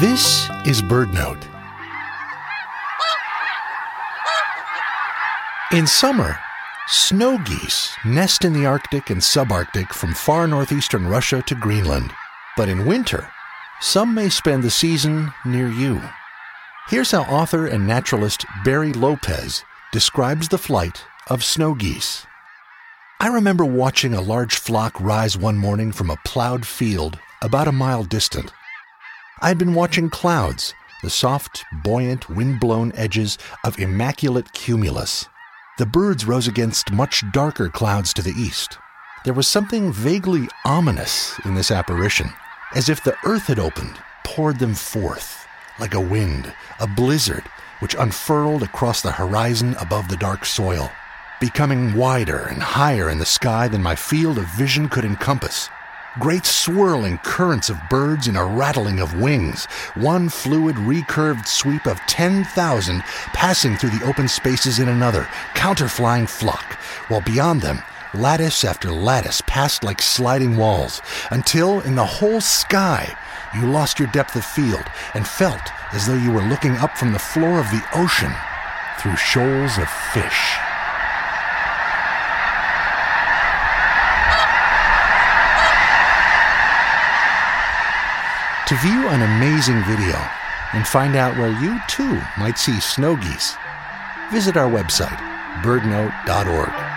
This is BirdNote. In summer, snow geese nest in the Arctic and subarctic from far northeastern Russia to Greenland. But in winter, some may spend the season near you. Here's how author and naturalist Barry Lopez describes the flight of snow geese. I remember watching a large flock rise one morning from a plowed field about a mile distant. I had been watching clouds, the soft, buoyant, wind-blown edges of immaculate cumulus. The birds rose against much darker clouds to the east. There was something vaguely ominous in this apparition, as if the earth had opened, poured them forth, like a wind, a blizzard, which unfurled across the horizon above the dark soil, becoming wider and higher in the sky than my field of vision could encompass great swirling currents of birds in a rattling of wings, one fluid recurved sweep of 10,000 passing through the open spaces in another, counterflying flock, while beyond them, lattice after lattice passed like sliding walls, until in the whole sky you lost your depth of field and felt as though you were looking up from the floor of the ocean through shoals of fish. To view an amazing video and find out where you too might see snow geese, visit our website, birdnote.org.